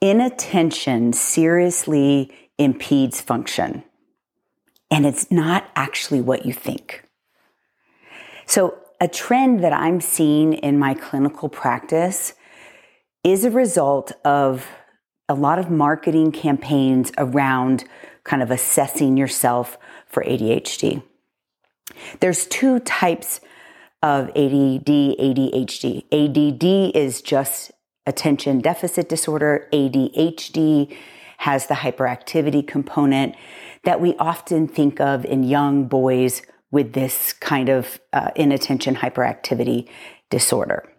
Inattention seriously impedes function, and it's not actually what you think. So, a trend that I'm seeing in my clinical practice is a result of a lot of marketing campaigns around kind of assessing yourself for ADHD. There's two types of ADD, ADHD. ADD is just attention deficit disorder. ADHD has the hyperactivity component that we often think of in young boys with this kind of uh, inattention hyperactivity disorder.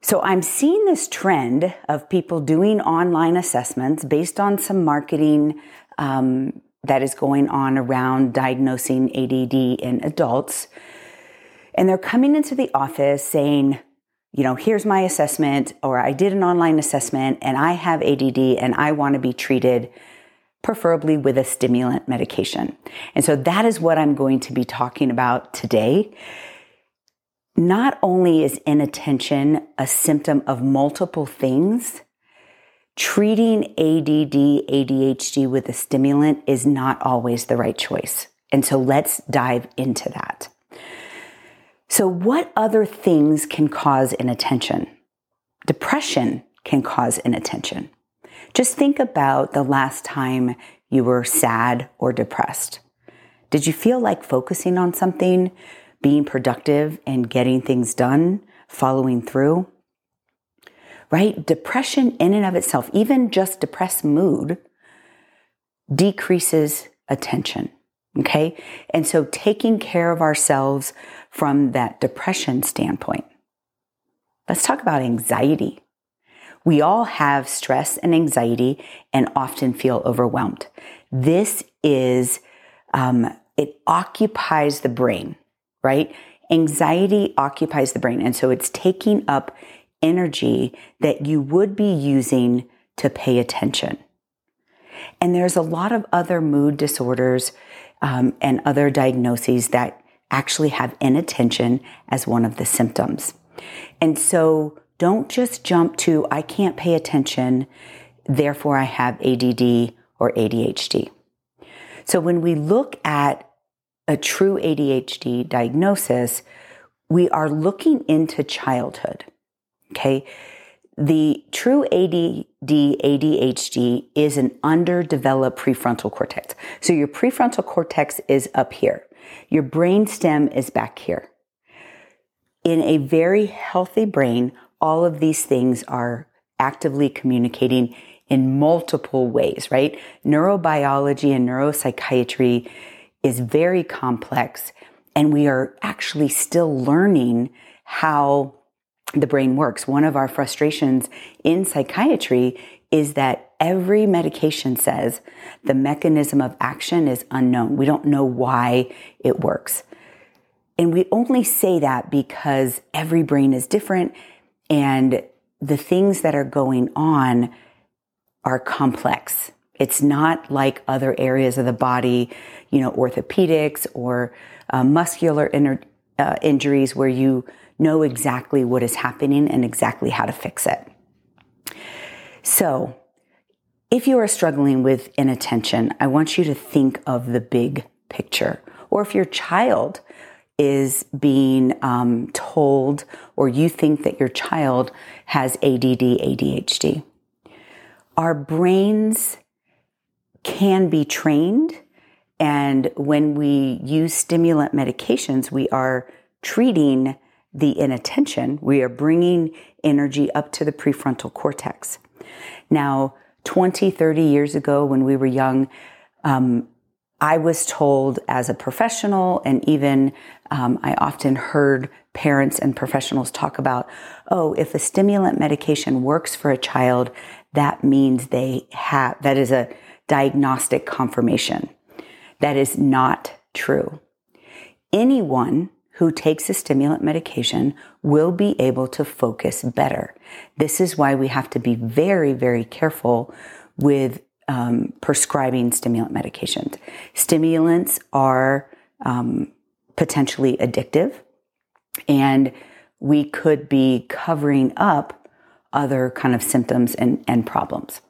So I'm seeing this trend of people doing online assessments based on some marketing um, that is going on around diagnosing ADD in adults. And they're coming into the office saying, you know, here's my assessment, or I did an online assessment and I have ADD and I want to be treated preferably with a stimulant medication. And so that is what I'm going to be talking about today. Not only is inattention a symptom of multiple things, treating ADD, ADHD with a stimulant is not always the right choice. And so let's dive into that. So, what other things can cause inattention? Depression can cause inattention. Just think about the last time you were sad or depressed. Did you feel like focusing on something, being productive, and getting things done, following through? Right? Depression, in and of itself, even just depressed mood, decreases attention. Okay. And so taking care of ourselves from that depression standpoint. Let's talk about anxiety. We all have stress and anxiety and often feel overwhelmed. This is, um, it occupies the brain, right? Anxiety occupies the brain. And so it's taking up energy that you would be using to pay attention. And there's a lot of other mood disorders um, and other diagnoses that actually have inattention as one of the symptoms. And so don't just jump to, I can't pay attention, therefore I have ADD or ADHD. So when we look at a true ADHD diagnosis, we are looking into childhood. Okay. The true ADD, ADHD is an underdeveloped prefrontal cortex. So your prefrontal cortex is up here. Your brain stem is back here. In a very healthy brain, all of these things are actively communicating in multiple ways, right? Neurobiology and neuropsychiatry is very complex, and we are actually still learning how the brain works. One of our frustrations in psychiatry is that every medication says the mechanism of action is unknown. We don't know why it works. And we only say that because every brain is different and the things that are going on are complex. It's not like other areas of the body, you know, orthopedics or uh, muscular uh, injuries where you know exactly what is happening and exactly how to fix it. So, if you are struggling with inattention, I want you to think of the big picture. Or if your child is being um, told, or you think that your child has ADD, ADHD. Our brains can be trained, and when we use stimulant medications, we are treating the inattention. We are bringing energy up to the prefrontal cortex. Now, 20, 30 years ago, when we were young, um, I was told as a professional, and even um, I often heard parents and professionals talk about, oh, if a stimulant medication works for a child, that means they have, that is a diagnostic confirmation. That is not true. Anyone who takes a stimulant medication will be able to focus better. This is why we have to be very, very careful with um, prescribing stimulant medications. Stimulants are um, potentially addictive, and we could be covering up other kind of symptoms and, and problems.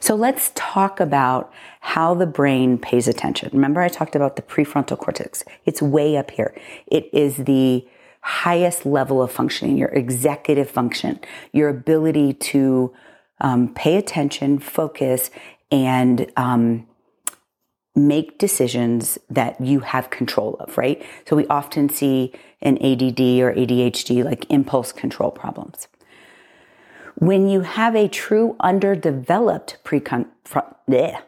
So let's talk about how the brain pays attention. Remember, I talked about the prefrontal cortex. It's way up here. It is the highest level of functioning, your executive function, your ability to um, pay attention, focus, and um, make decisions that you have control of, right? So we often see in ADD or ADHD like impulse control problems. When you have a true underdeveloped bleh,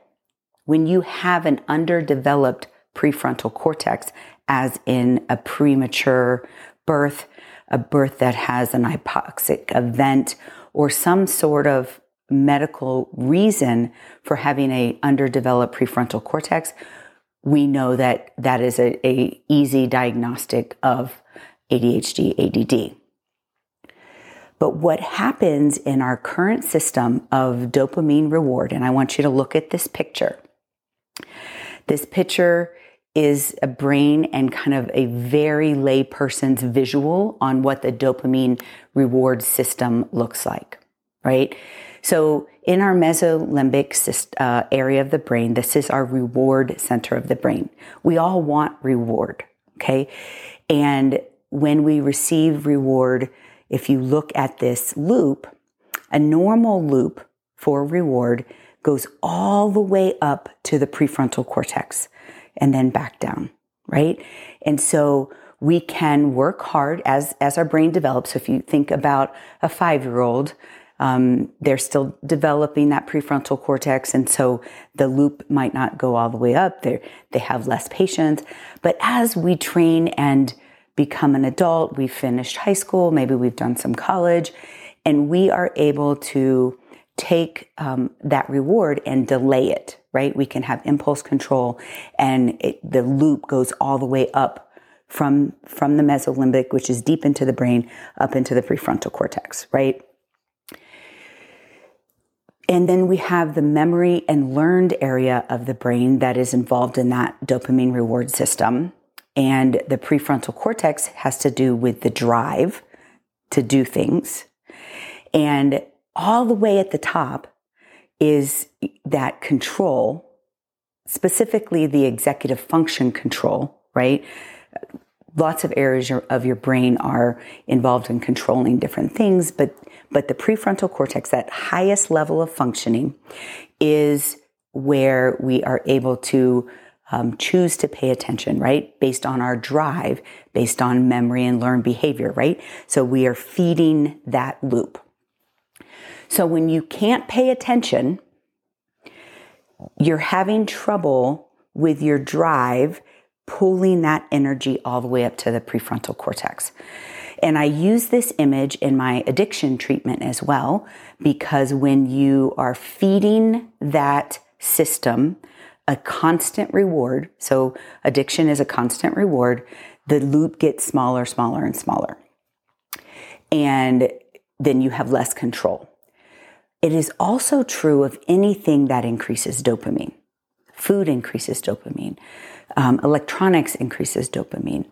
when you have an underdeveloped prefrontal cortex, as in a premature birth, a birth that has an hypoxic event, or some sort of medical reason for having a underdeveloped prefrontal cortex, we know that that is a, a easy diagnostic of ADHD, ADD. But what happens in our current system of dopamine reward, and I want you to look at this picture. This picture is a brain and kind of a very layperson's visual on what the dopamine reward system looks like, right? So in our mesolimbic uh, area of the brain, this is our reward center of the brain. We all want reward, okay? And when we receive reward, if you look at this loop, a normal loop for reward goes all the way up to the prefrontal cortex and then back down, right? And so we can work hard as, as our brain develops. So if you think about a five year old, um, they're still developing that prefrontal cortex. And so the loop might not go all the way up. They they have less patience. But as we train and become an adult, we've finished high school, maybe we've done some college, and we are able to take um, that reward and delay it, right? We can have impulse control and it, the loop goes all the way up from, from the mesolimbic, which is deep into the brain, up into the prefrontal cortex, right? And then we have the memory and learned area of the brain that is involved in that dopamine reward system. And the prefrontal cortex has to do with the drive to do things. And all the way at the top is that control, specifically the executive function control, right? Lots of areas of your brain are involved in controlling different things, but, but the prefrontal cortex, that highest level of functioning, is where we are able to um, choose to pay attention, right? Based on our drive, based on memory and learned behavior, right? So we are feeding that loop. So when you can't pay attention, you're having trouble with your drive pulling that energy all the way up to the prefrontal cortex. And I use this image in my addiction treatment as well, because when you are feeding that system a constant reward. So addiction is a constant reward. The loop gets smaller, smaller, and smaller. And then you have less control. It is also true of anything that increases dopamine. Food increases dopamine. Um, electronics increases dopamine.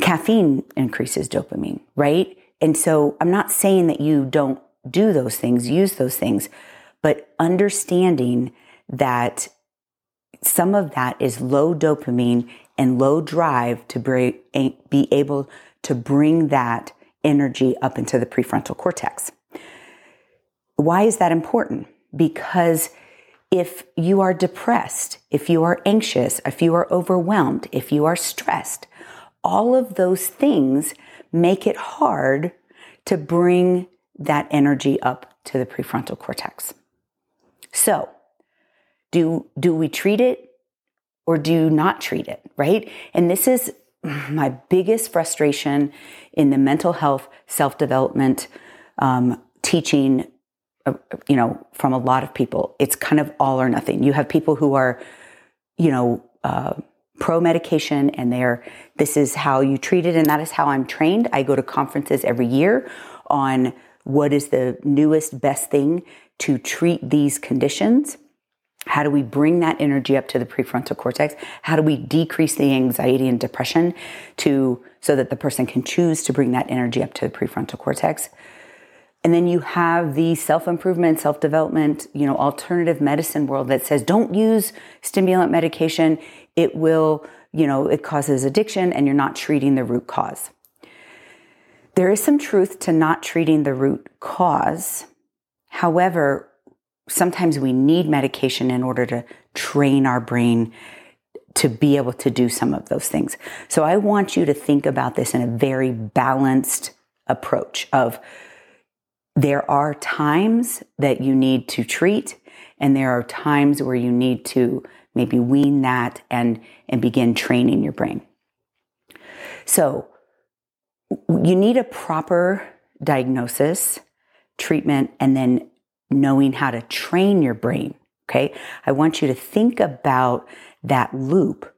Caffeine increases dopamine, right? And so I'm not saying that you don't do those things, use those things, but understanding that some of that is low dopamine and low drive to be able to bring that energy up into the prefrontal cortex. Why is that important? Because if you are depressed, if you are anxious, if you are overwhelmed, if you are stressed, all of those things make it hard to bring that energy up to the prefrontal cortex. So, do, do we treat it or do not treat it, right? And this is my biggest frustration in the mental health, self development, um, teaching, uh, you know, from a lot of people. It's kind of all or nothing. You have people who are, you know, uh, pro medication and they're, this is how you treat it and that is how I'm trained. I go to conferences every year on what is the newest, best thing to treat these conditions. How do we bring that energy up to the prefrontal cortex? How do we decrease the anxiety and depression to so that the person can choose to bring that energy up to the prefrontal cortex? And then you have the self improvement, self development, you know, alternative medicine world that says don't use stimulant medication. It will, you know, it causes addiction and you're not treating the root cause. There is some truth to not treating the root cause. However, sometimes we need medication in order to train our brain to be able to do some of those things. So I want you to think about this in a very balanced approach of there are times that you need to treat and there are times where you need to maybe wean that and and begin training your brain. So you need a proper diagnosis, treatment and then knowing how to train your brain, okay? I want you to think about that loop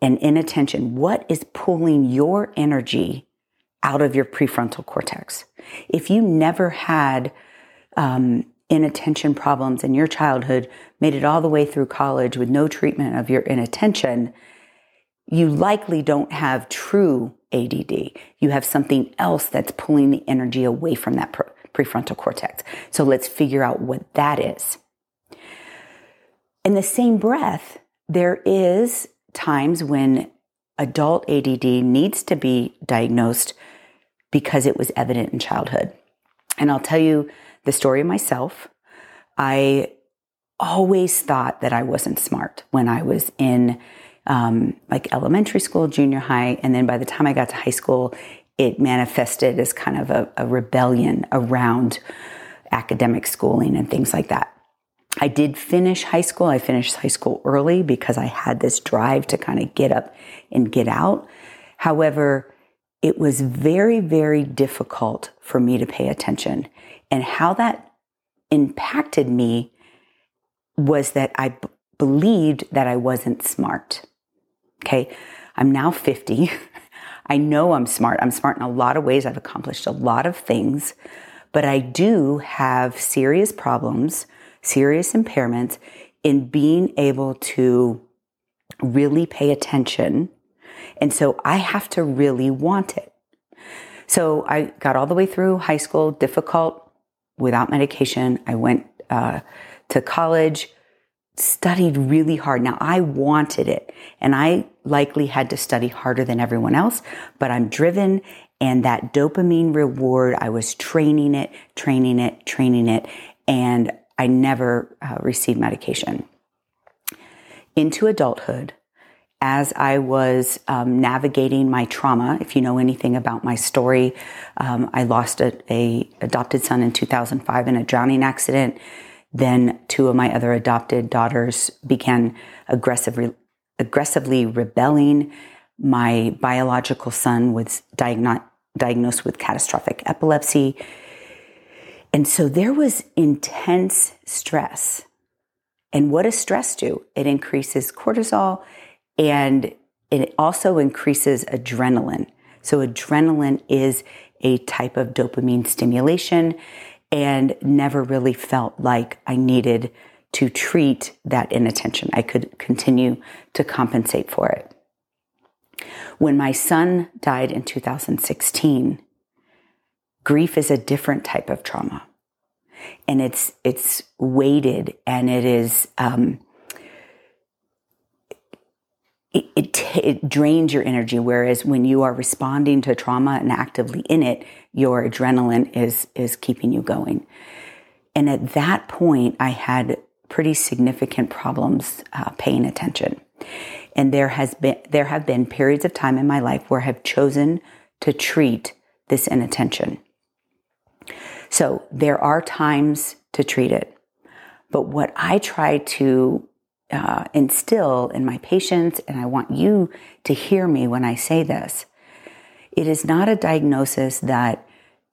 and inattention. What is pulling your energy out of your prefrontal cortex? If you never had um, inattention problems in your childhood, made it all the way through college with no treatment of your inattention, you likely don't have true ADD. You have something else that's pulling the energy away from that prefrontal cortex. So let's figure out what that is. In the same breath, there is times when adult ADD needs to be diagnosed because it was evident in childhood. And I'll tell you the story of myself. I always thought that I wasn't smart when I was in um, like elementary school, junior high, and then by the time I got to high school, it manifested as kind of a, a rebellion around academic schooling and things like that. I did finish high school. I finished high school early because I had this drive to kind of get up and get out. However, it was very, very difficult for me to pay attention. And how that impacted me was that I b- believed that I wasn't smart. Okay. I'm now 50. I know I'm smart. I'm smart in a lot of ways. I've accomplished a lot of things, but I do have serious problems serious impairments in being able to really pay attention. And so I have to really want it. So I got all the way through high school, difficult without medication. I went uh, to college, studied really hard. Now I wanted it and I likely had to study harder than everyone else, but I'm driven and that dopamine reward, I was training it, training it, training it. And I never uh, received medication. Into adulthood, as I was um, navigating my trauma, if you know anything about my story, um, I lost a, a, adopted son in 2005 in a drowning accident. Then two of my other adopted daughters began aggressively aggressively rebelling. My biological son was diagno- diagnosed with catastrophic epilepsy. And so there was intense stress. And what does stress do? It increases cortisol and it also increases adrenaline. So, adrenaline is a type of dopamine stimulation and never really felt like I needed to treat that inattention. I could continue to compensate for it. When my son died in 2016, grief is a different type of trauma and it's it's weighted and it is um, it, it, it, drains your energy. Whereas when you are responding to trauma and actively in it, your adrenaline is is keeping you going. And at that point, I had pretty significant problems uh, paying attention. And there has been there have been periods of time in my life where I have chosen to treat this inattention. So there are times to treat it. But what I try to uh, instill in my patients, and I want you to hear me when I say this, it is not a diagnosis that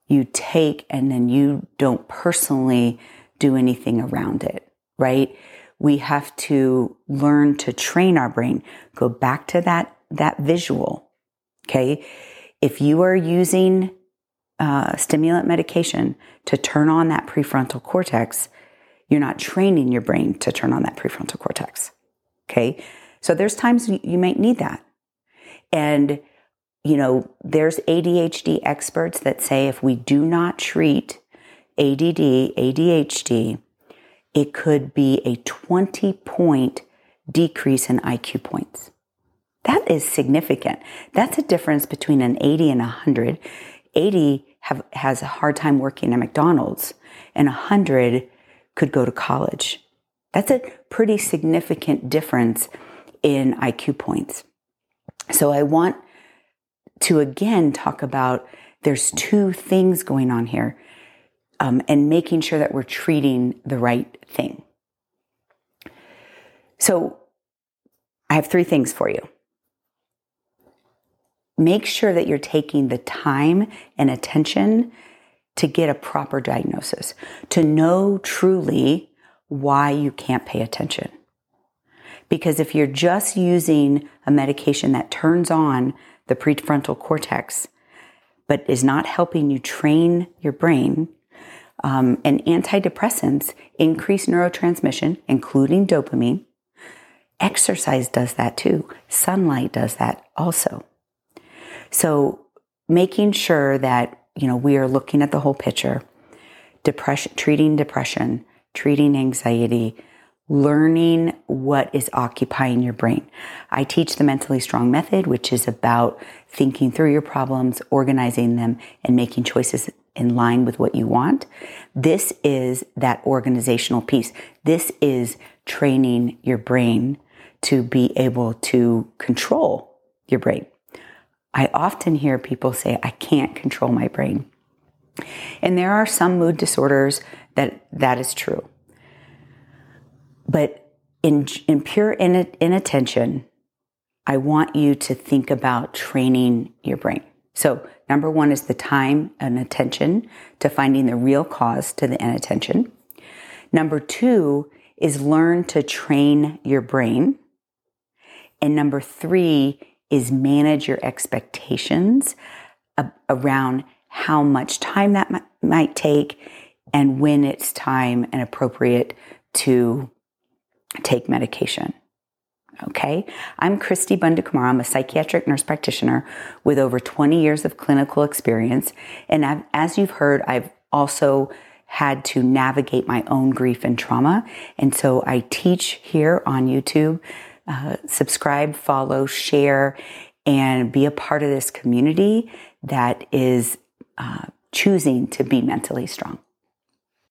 you take and then you don't personally do anything around it, right? We have to learn to train our brain. Go back to that, that visual. Okay. If you are using uh, stimulant medication to turn on that prefrontal cortex, you're not training your brain to turn on that prefrontal cortex. Okay. So there's times you might need that. And, you know, there's ADHD experts that say if we do not treat ADD, ADHD, it could be a 20 point decrease in IQ points. That is significant. That's a difference between an 80 and a 100. 80 have, has a hard time working at McDonald's, and 100 could go to college. That's a pretty significant difference in IQ points. So I want to again talk about there's two things going on here um, and making sure that we're treating the right thing. So I have three things for you. Make sure that you're taking the time and attention to get a proper diagnosis, to know truly why you can't pay attention. Because if you're just using a medication that turns on the prefrontal cortex, but is not helping you train your brain, um, and antidepressants increase neurotransmission, including dopamine. Exercise does that too. Sunlight does that also. So making sure that, you know, we are looking at the whole picture, depression, treating depression, treating anxiety, learning what is occupying your brain. I teach the mentally strong method, which is about thinking through your problems, organizing them, and making choices in line with what you want. This is that organizational piece. This is training your brain to be able to control your brain. I often hear people say, I can't control my brain. And there are some mood disorders that that is true. But in, in pure inattention, I want you to think about training your brain. So, number one is the time and attention to finding the real cause to the inattention. Number two is learn to train your brain. And number three is manage your expectations around how much time that might take and when it's time and appropriate to take medication. Okay. I'm Cristi Bundukamara. I'm a psychiatric nurse practitioner with over 20 years of clinical experience. And I've, as you've heard, I've also had to navigate my own grief and trauma. And so I teach here on YouTube. Uh, subscribe, follow, share, and be a part of this community that is uh, choosing to be mentally strong.